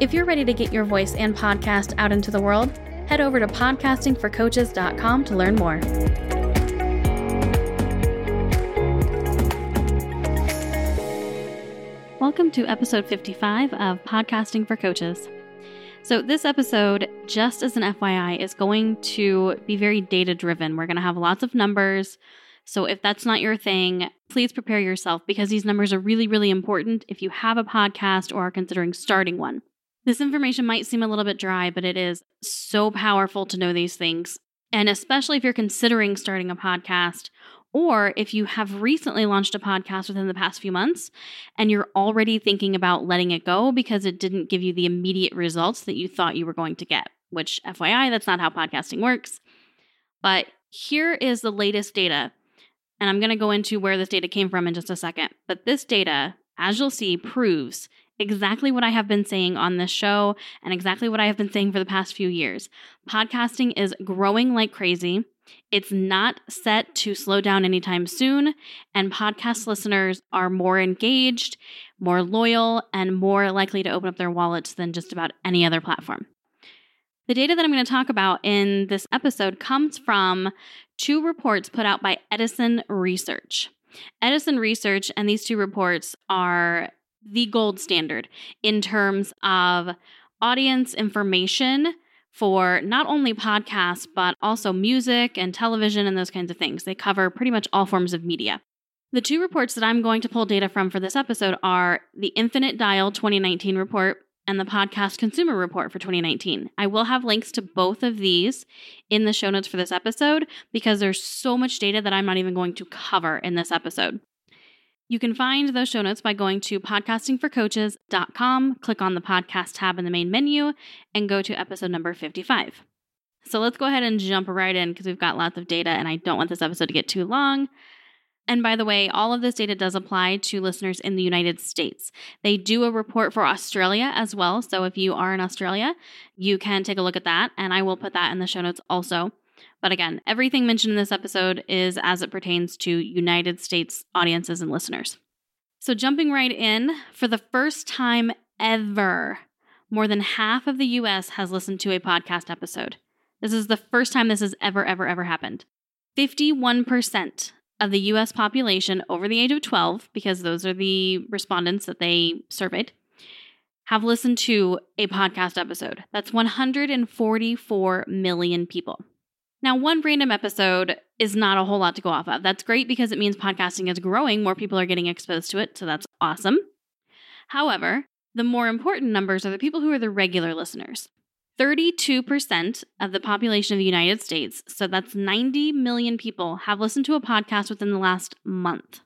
If you're ready to get your voice and podcast out into the world, head over to podcastingforcoaches.com to learn more. Welcome to episode 55 of Podcasting for Coaches. So, this episode, just as an FYI, is going to be very data driven. We're going to have lots of numbers. So, if that's not your thing, please prepare yourself because these numbers are really, really important if you have a podcast or are considering starting one. This information might seem a little bit dry, but it is so powerful to know these things. And especially if you're considering starting a podcast, or if you have recently launched a podcast within the past few months and you're already thinking about letting it go because it didn't give you the immediate results that you thought you were going to get, which, FYI, that's not how podcasting works. But here is the latest data. And I'm going to go into where this data came from in just a second. But this data, as you'll see, proves exactly what I have been saying on this show and exactly what I have been saying for the past few years. Podcasting is growing like crazy. It's not set to slow down anytime soon, and podcast listeners are more engaged, more loyal, and more likely to open up their wallets than just about any other platform. The data that I'm going to talk about in this episode comes from two reports put out by Edison Research. Edison Research and these two reports are the gold standard in terms of audience information for not only podcasts, but also music and television and those kinds of things. They cover pretty much all forms of media. The two reports that I'm going to pull data from for this episode are the Infinite Dial 2019 report and the Podcast Consumer Report for 2019. I will have links to both of these in the show notes for this episode because there's so much data that I'm not even going to cover in this episode. You can find those show notes by going to podcastingforcoaches.com, click on the podcast tab in the main menu, and go to episode number 55. So let's go ahead and jump right in because we've got lots of data and I don't want this episode to get too long. And by the way, all of this data does apply to listeners in the United States. They do a report for Australia as well. So if you are in Australia, you can take a look at that. And I will put that in the show notes also. But again, everything mentioned in this episode is as it pertains to United States audiences and listeners. So, jumping right in, for the first time ever, more than half of the US has listened to a podcast episode. This is the first time this has ever, ever, ever happened. 51% of the US population over the age of 12, because those are the respondents that they surveyed, have listened to a podcast episode. That's 144 million people. Now, one random episode is not a whole lot to go off of. That's great because it means podcasting is growing, more people are getting exposed to it, so that's awesome. However, the more important numbers are the people who are the regular listeners. 32% of the population of the United States, so that's 90 million people, have listened to a podcast within the last month.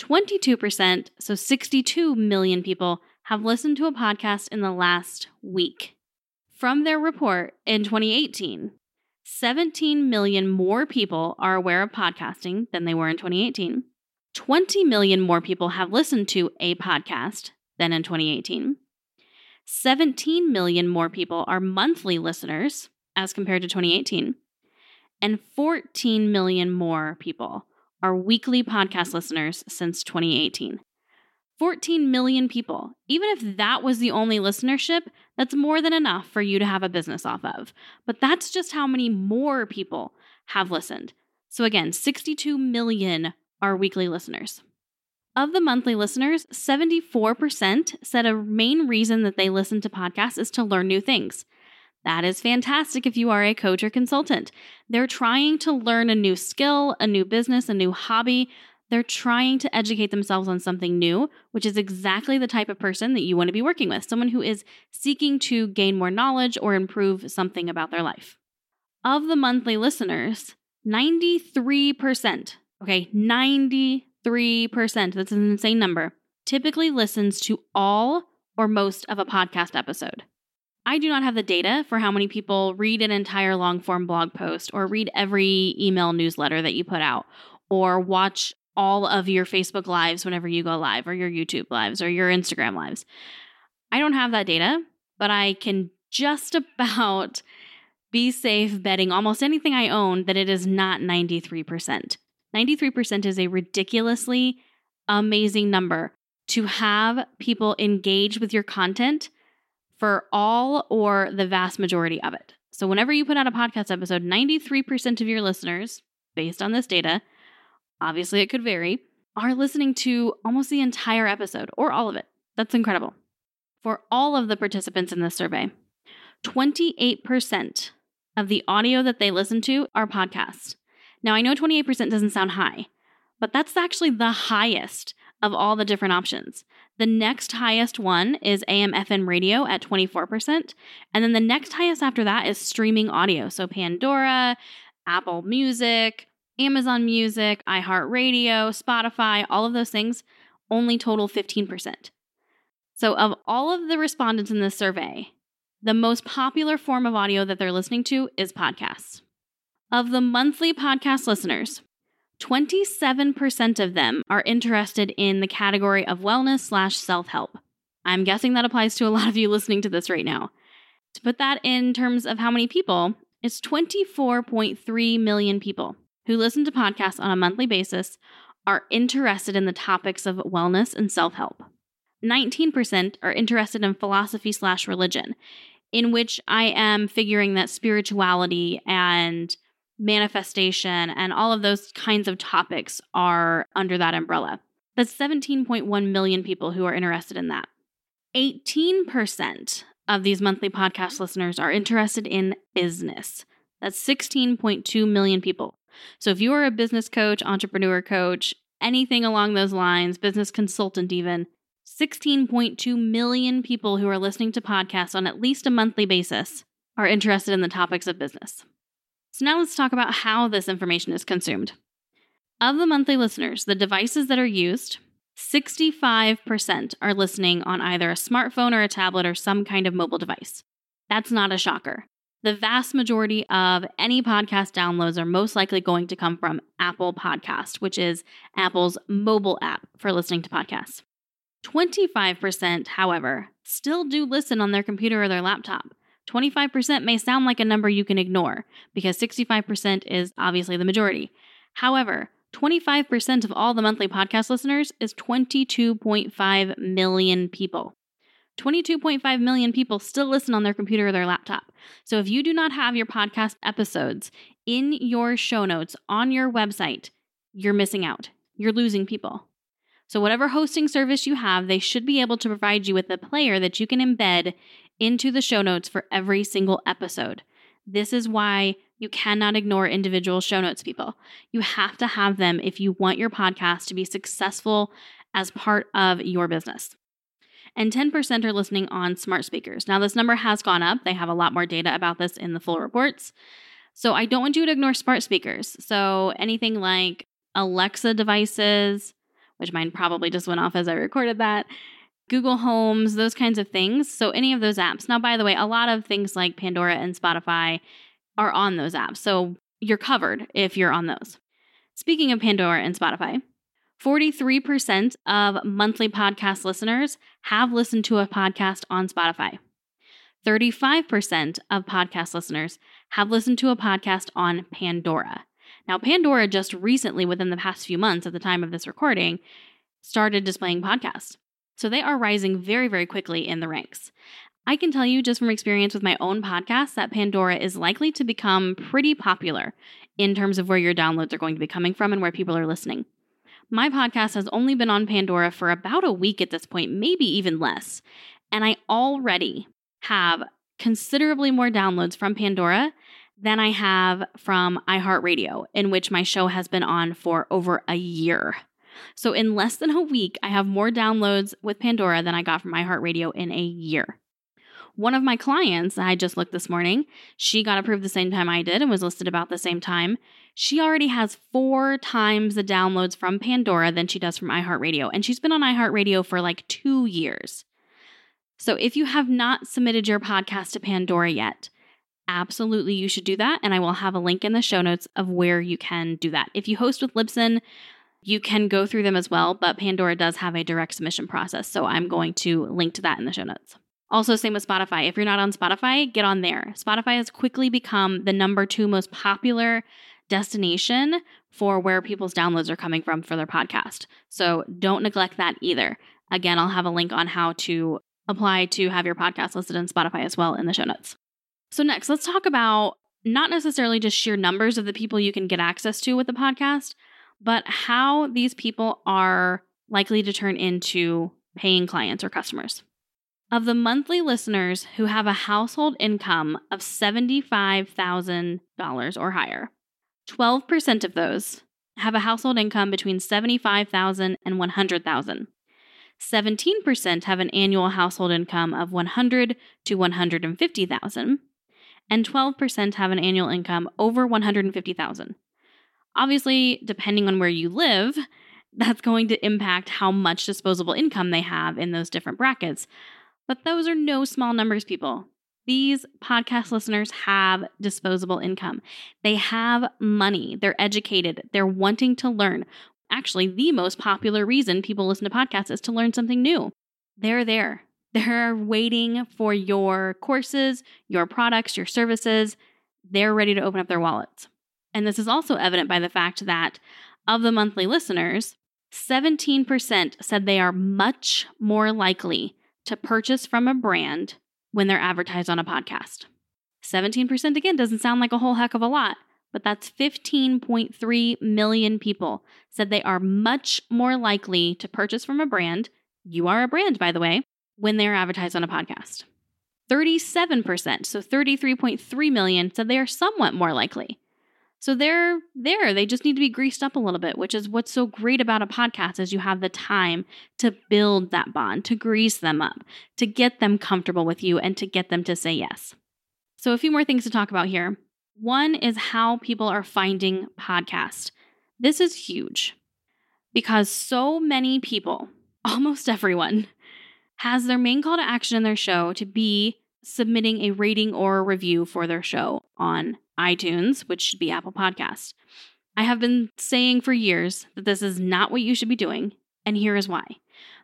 22%, so 62 million people, have listened to a podcast in the last week. From their report in 2018, 17 million more people are aware of podcasting than they were in 2018. 20 million more people have listened to a podcast than in 2018. 17 million more people are monthly listeners as compared to 2018. And 14 million more people are weekly podcast listeners since 2018. 14 million people. Even if that was the only listenership, that's more than enough for you to have a business off of. But that's just how many more people have listened. So again, 62 million are weekly listeners. Of the monthly listeners, 74% said a main reason that they listen to podcasts is to learn new things. That is fantastic if you are a coach or consultant. They're trying to learn a new skill, a new business, a new hobby they're trying to educate themselves on something new, which is exactly the type of person that you want to be working with someone who is seeking to gain more knowledge or improve something about their life. Of the monthly listeners, 93%, okay, 93%, that's an insane number, typically listens to all or most of a podcast episode. I do not have the data for how many people read an entire long form blog post or read every email newsletter that you put out or watch all of your Facebook lives whenever you go live or your YouTube lives or your Instagram lives. I don't have that data, but I can just about be safe betting almost anything I own that it is not 93%. 93% is a ridiculously amazing number to have people engage with your content for all or the vast majority of it. So, whenever you put out a podcast episode, 93% of your listeners, based on this data, obviously it could vary, are listening to almost the entire episode or all of it. That's incredible. For all of the participants in this survey, 28% of the audio that they listen to are podcasts. Now, I know 28% doesn't sound high, but that's actually the highest of all the different options. The next highest one is AM FM radio at 24%. And then the next highest after that is streaming audio. So Pandora, Apple Music, Amazon Music, iHeartRadio, Spotify, all of those things only total 15%. So, of all of the respondents in this survey, the most popular form of audio that they're listening to is podcasts. Of the monthly podcast listeners, 27% of them are interested in the category of wellness slash self help. I'm guessing that applies to a lot of you listening to this right now. To put that in terms of how many people, it's 24.3 million people who listen to podcasts on a monthly basis are interested in the topics of wellness and self help. 19% are interested in philosophy slash religion, in which I am figuring that spirituality and manifestation and all of those kinds of topics are under that umbrella. That's 17.1 million people who are interested in that. 18% of these monthly podcast listeners are interested in business. That's 16.2 million people. So if you are a business coach, entrepreneur coach, anything along those lines, business consultant even, 16.2 million people who are listening to podcasts on at least a monthly basis are interested in the topics of business. So now let's talk about how this information is consumed. Of the monthly listeners, the devices that are used, 65% are listening on either a smartphone or a tablet or some kind of mobile device. That's not a shocker. The vast majority of any podcast downloads are most likely going to come from Apple Podcast, which is Apple's mobile app for listening to podcasts. 25%, however, still do listen on their computer or their laptop. 25% may sound like a number you can ignore because 65% is obviously the majority. However, 25% of all the monthly podcast listeners is 22.5 million people. 22.5 million people still listen on their computer or their laptop. So if you do not have your podcast episodes in your show notes on your website, you're missing out. You're losing people. So, whatever hosting service you have, they should be able to provide you with a player that you can embed into the show notes for every single episode. This is why you cannot ignore individual show notes, people. You have to have them if you want your podcast to be successful as part of your business. And 10% are listening on smart speakers. Now, this number has gone up. They have a lot more data about this in the full reports. So, I don't want you to ignore smart speakers. So, anything like Alexa devices, which mine probably just went off as I recorded that, Google Homes, those kinds of things. So, any of those apps. Now, by the way, a lot of things like Pandora and Spotify are on those apps. So, you're covered if you're on those. Speaking of Pandora and Spotify, 43% of monthly podcast listeners have listened to a podcast on Spotify. 35% of podcast listeners have listened to a podcast on Pandora. Now, Pandora just recently, within the past few months at the time of this recording, started displaying podcasts. So they are rising very, very quickly in the ranks. I can tell you just from experience with my own podcast that Pandora is likely to become pretty popular in terms of where your downloads are going to be coming from and where people are listening. My podcast has only been on Pandora for about a week at this point, maybe even less. And I already have considerably more downloads from Pandora than I have from iHeartRadio, in which my show has been on for over a year. So, in less than a week, I have more downloads with Pandora than I got from iHeartRadio in a year. One of my clients, I just looked this morning, she got approved the same time I did and was listed about the same time. She already has four times the downloads from Pandora than she does from iHeartRadio. And she's been on iHeartRadio for like two years. So if you have not submitted your podcast to Pandora yet, absolutely you should do that. And I will have a link in the show notes of where you can do that. If you host with Libsyn, you can go through them as well, but Pandora does have a direct submission process. So I'm going to link to that in the show notes. Also, same with Spotify. If you're not on Spotify, get on there. Spotify has quickly become the number two most popular destination for where people's downloads are coming from for their podcast. So don't neglect that either. Again, I'll have a link on how to apply to have your podcast listed in Spotify as well in the show notes. So, next, let's talk about not necessarily just sheer numbers of the people you can get access to with the podcast, but how these people are likely to turn into paying clients or customers. Of the monthly listeners who have a household income of $75,000 or higher, 12% of those have a household income between $75,000 and $100,000. 17% have an annual household income of 100 to 150,000 and 12% have an annual income over 150,000. Obviously, depending on where you live, that's going to impact how much disposable income they have in those different brackets. But those are no small numbers, people. These podcast listeners have disposable income. They have money. They're educated. They're wanting to learn. Actually, the most popular reason people listen to podcasts is to learn something new. They're there. They're waiting for your courses, your products, your services. They're ready to open up their wallets. And this is also evident by the fact that of the monthly listeners, 17% said they are much more likely to purchase from a brand when they're advertised on a podcast. 17% again doesn't sound like a whole heck of a lot, but that's 15.3 million people said they are much more likely to purchase from a brand. You are a brand, by the way, when they're advertised on a podcast. 37%, so 33.3 million, said they are somewhat more likely. So they're there. They just need to be greased up a little bit, which is what's so great about a podcast is you have the time to build that bond, to grease them up, to get them comfortable with you and to get them to say yes. So a few more things to talk about here. One is how people are finding podcasts. This is huge because so many people, almost everyone, has their main call to action in their show to be submitting a rating or a review for their show on iTunes, which should be Apple Podcast. I have been saying for years that this is not what you should be doing, and here is why.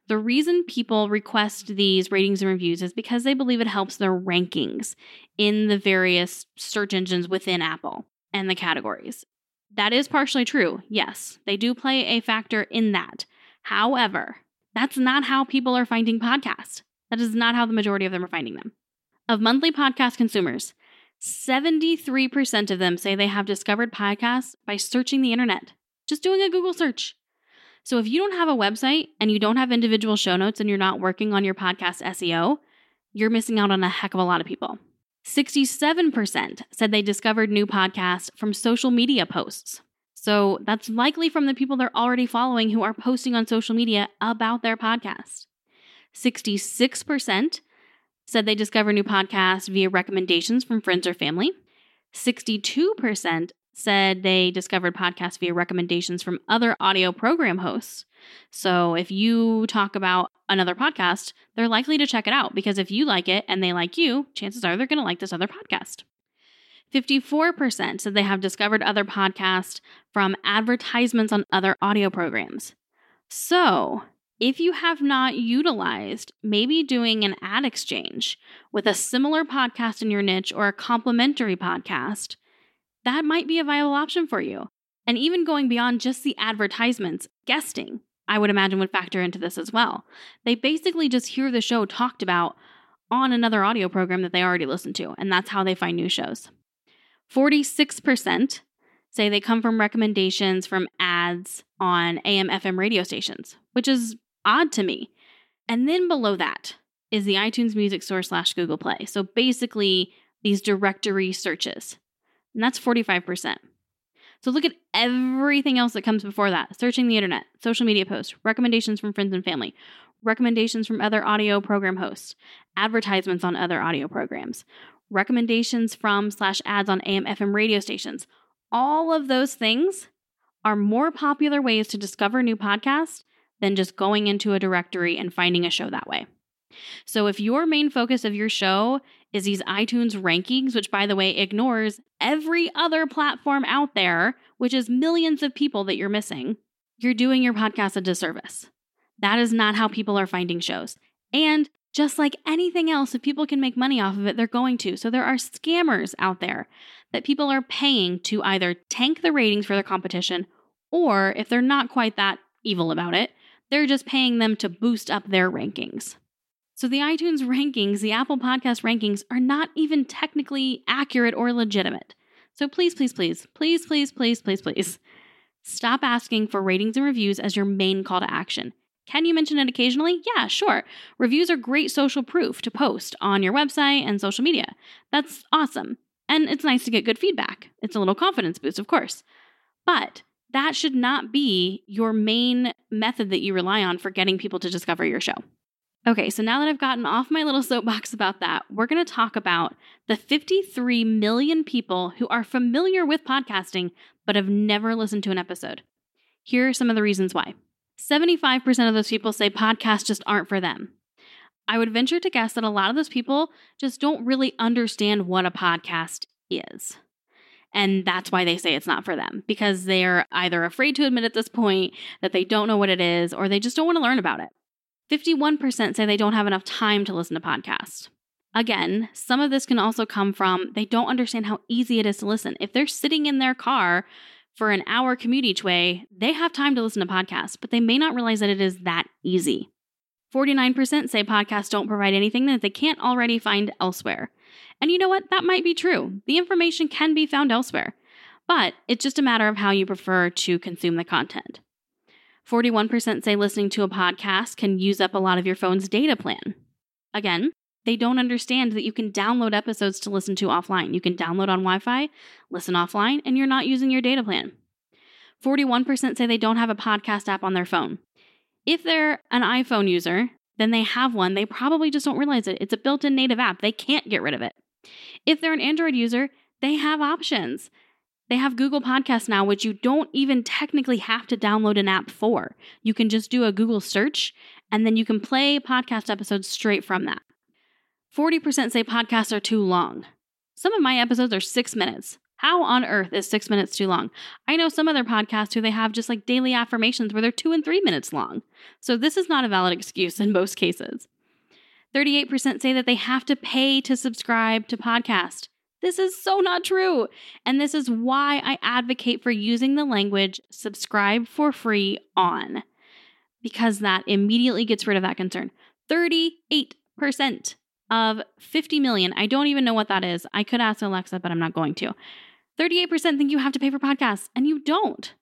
The reason people request these ratings and reviews is because they believe it helps their rankings in the various search engines within Apple and the categories. That is partially true. Yes, they do play a factor in that. However, that's not how people are finding podcasts. That is not how the majority of them are finding them. Of monthly podcast consumers, 73% of them say they have discovered podcasts by searching the internet, just doing a Google search. So if you don't have a website and you don't have individual show notes and you're not working on your podcast SEO, you're missing out on a heck of a lot of people. 67% said they discovered new podcasts from social media posts. So that's likely from the people they're already following who are posting on social media about their podcast. 66% said they discover new podcasts via recommendations from friends or family. 62% said they discovered podcasts via recommendations from other audio program hosts. So if you talk about another podcast, they're likely to check it out because if you like it and they like you, chances are they're going to like this other podcast. 54% said they have discovered other podcasts from advertisements on other audio programs. So, if you have not utilized maybe doing an ad exchange with a similar podcast in your niche or a complementary podcast, that might be a viable option for you. And even going beyond just the advertisements, guesting, I would imagine would factor into this as well. They basically just hear the show talked about on another audio program that they already listen to, and that's how they find new shows. 46% say they come from recommendations from ads on AM FM radio stations, which is odd to me. And then below that is the iTunes Music Store slash Google Play. So basically, these directory searches. And that's 45%. So look at everything else that comes before that searching the internet, social media posts, recommendations from friends and family, recommendations from other audio program hosts, advertisements on other audio programs, recommendations from slash ads on AM FM radio stations. All of those things are more popular ways to discover new podcasts than just going into a directory and finding a show that way. So if your main focus of your show is these iTunes rankings, which by the way ignores every other platform out there, which is millions of people that you're missing, you're doing your podcast a disservice. That is not how people are finding shows. And just like anything else, if people can make money off of it, they're going to. So there are scammers out there that people are paying to either tank the ratings for their competition, or if they're not quite that evil about it, they're just paying them to boost up their rankings. So the iTunes rankings, the Apple Podcast rankings, are not even technically accurate or legitimate. So please, please, please, please, please, please, please, please, stop asking for ratings and reviews as your main call to action. Can you mention it occasionally? Yeah, sure. Reviews are great social proof to post on your website and social media. That's awesome. And it's nice to get good feedback. It's a little confidence boost, of course. But that should not be your main method that you rely on for getting people to discover your show. Okay, so now that I've gotten off my little soapbox about that, we're going to talk about the 53 million people who are familiar with podcasting but have never listened to an episode. Here are some of the reasons why. 75% of those people say podcasts just aren't for them. I would venture to guess that a lot of those people just don't really understand what a podcast is. And that's why they say it's not for them because they're either afraid to admit at this point that they don't know what it is or they just don't want to learn about it. 51% say they don't have enough time to listen to podcasts. Again, some of this can also come from they don't understand how easy it is to listen. If they're sitting in their car for an hour commute each way, they have time to listen to podcasts, but they may not realize that it is that easy. 49% say podcasts don't provide anything that they can't already find elsewhere. And you know what? That might be true. The information can be found elsewhere, but it's just a matter of how you prefer to consume the content. 41% say listening to a podcast can use up a lot of your phone's data plan. Again, they don't understand that you can download episodes to listen to offline. You can download on Wi Fi, listen offline, and you're not using your data plan. 41% say they don't have a podcast app on their phone. If they're an iPhone user, then they have one. They probably just don't realize it. It's a built in native app. They can't get rid of it. If they're an Android user, they have options. They have Google Podcasts now, which you don't even technically have to download an app for. You can just do a Google search and then you can play podcast episodes straight from that. 40% say podcasts are too long. Some of my episodes are six minutes. How on earth is six minutes too long? I know some other podcasts who they have just like daily affirmations where they're two and three minutes long. So this is not a valid excuse in most cases. 38% say that they have to pay to subscribe to podcast. This is so not true. And this is why I advocate for using the language subscribe for free on, because that immediately gets rid of that concern. 38% of 50 million. I don't even know what that is. I could ask Alexa, but I'm not going to. 38% think you have to pay for podcasts, and you don't.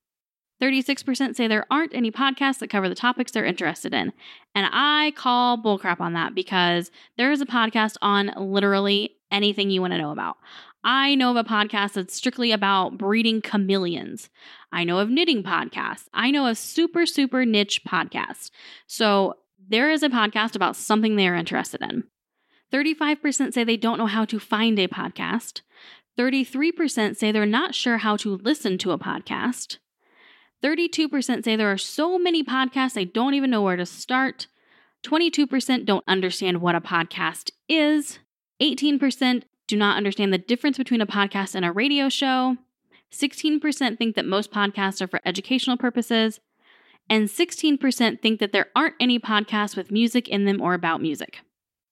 36% say there aren't any podcasts that cover the topics they're interested in. And I call bullcrap on that because there is a podcast on literally anything you want to know about. I know of a podcast that's strictly about breeding chameleons. I know of knitting podcasts. I know of super, super niche podcasts. So there is a podcast about something they're interested in. 35% say they don't know how to find a podcast. 33% say they're not sure how to listen to a podcast. 32% say there are so many podcasts they don't even know where to start. 22% don't understand what a podcast is. 18% do not understand the difference between a podcast and a radio show. 16% think that most podcasts are for educational purposes. And 16% think that there aren't any podcasts with music in them or about music.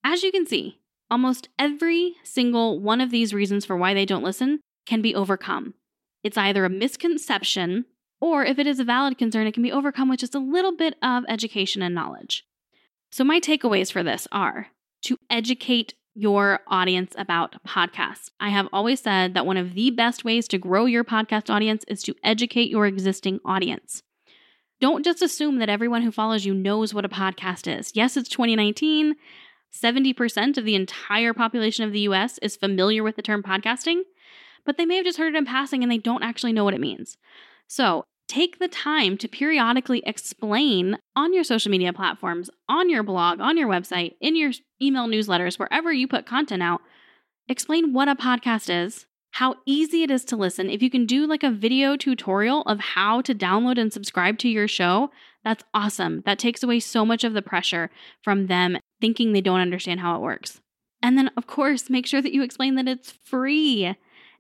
As you can see, almost every single one of these reasons for why they don't listen can be overcome. It's either a misconception, or if it is a valid concern, it can be overcome with just a little bit of education and knowledge. So, my takeaways for this are to educate your audience about podcasts. I have always said that one of the best ways to grow your podcast audience is to educate your existing audience. Don't just assume that everyone who follows you knows what a podcast is. Yes, it's 2019. 70% of the entire population of the US is familiar with the term podcasting, but they may have just heard it in passing and they don't actually know what it means. So, take the time to periodically explain on your social media platforms, on your blog, on your website, in your email newsletters, wherever you put content out, explain what a podcast is, how easy it is to listen. If you can do like a video tutorial of how to download and subscribe to your show, that's awesome. That takes away so much of the pressure from them thinking they don't understand how it works. And then, of course, make sure that you explain that it's free.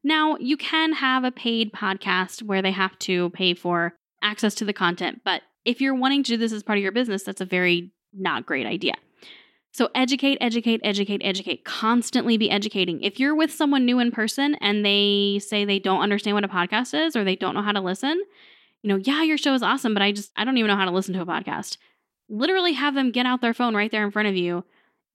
Now, you can have a paid podcast where they have to pay for access to the content, but if you're wanting to do this as part of your business, that's a very not great idea. So, educate, educate, educate, educate. Constantly be educating. If you're with someone new in person and they say they don't understand what a podcast is or they don't know how to listen, you know, yeah, your show is awesome, but I just, I don't even know how to listen to a podcast. Literally have them get out their phone right there in front of you.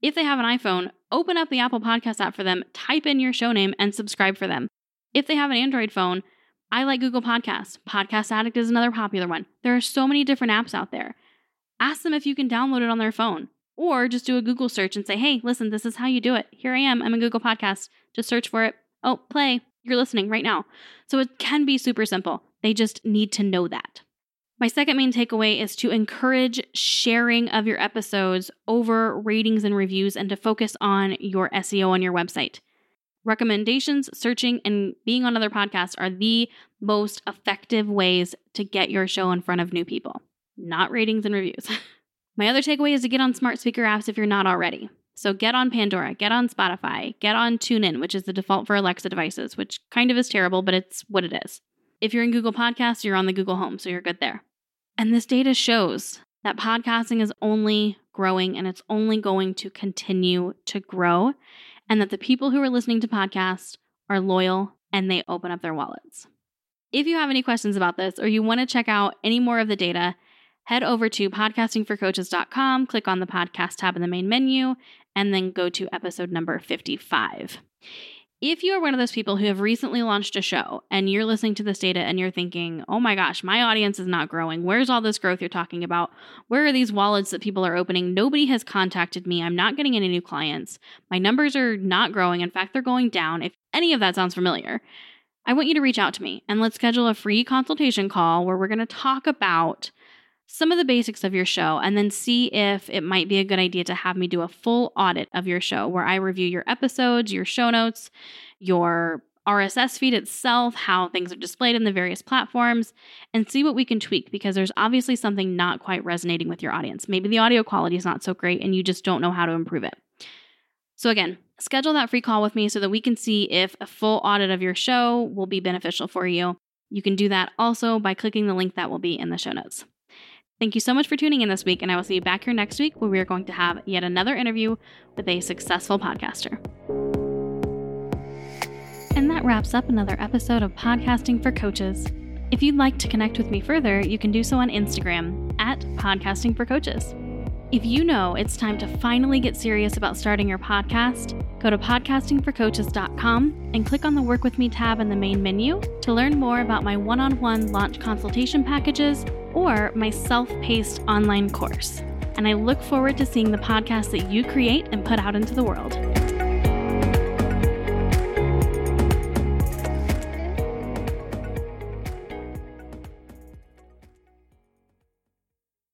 If they have an iPhone, open up the Apple Podcast app for them, type in your show name, and subscribe for them. If they have an Android phone, I like Google Podcasts. Podcast Addict is another popular one. There are so many different apps out there. Ask them if you can download it on their phone or just do a Google search and say, hey, listen, this is how you do it. Here I am. I'm a Google Podcast. Just search for it. Oh, play. You're listening right now. So it can be super simple. They just need to know that. My second main takeaway is to encourage sharing of your episodes over ratings and reviews and to focus on your SEO on your website. Recommendations, searching, and being on other podcasts are the most effective ways to get your show in front of new people, not ratings and reviews. My other takeaway is to get on smart speaker apps if you're not already. So get on Pandora, get on Spotify, get on TuneIn, which is the default for Alexa devices, which kind of is terrible, but it's what it is. If you're in Google Podcasts, you're on the Google Home, so you're good there. And this data shows that podcasting is only growing and it's only going to continue to grow and that the people who are listening to podcasts are loyal and they open up their wallets. If you have any questions about this or you want to check out any more of the data, head over to podcastingforcoaches.com, click on the podcast tab in the main menu, and then go to episode number 55. If you are one of those people who have recently launched a show and you're listening to this data and you're thinking, oh my gosh, my audience is not growing. Where's all this growth you're talking about? Where are these wallets that people are opening? Nobody has contacted me. I'm not getting any new clients. My numbers are not growing. In fact, they're going down. If any of that sounds familiar, I want you to reach out to me and let's schedule a free consultation call where we're going to talk about some of the basics of your show and then see if it might be a good idea to have me do a full audit of your show where I review your episodes, your show notes, your RSS feed itself, how things are displayed in the various platforms, and see what we can tweak because there's obviously something not quite resonating with your audience. Maybe the audio quality is not so great and you just don't know how to improve it. So, again, schedule that free call with me so that we can see if a full audit of your show will be beneficial for you. You can do that also by clicking the link that will be in the show notes. Thank you so much for tuning in this week, and I will see you back here next week where we are going to have yet another interview with a successful podcaster. And that wraps up another episode of Podcasting for Coaches. If you'd like to connect with me further, you can do so on Instagram at Podcasting for Coaches. If you know it's time to finally get serious about starting your podcast, go to podcastingforcoaches.com and click on the Work With Me tab in the main menu to learn more about my one on one launch consultation packages or my self paced online course. And I look forward to seeing the podcast that you create and put out into the world.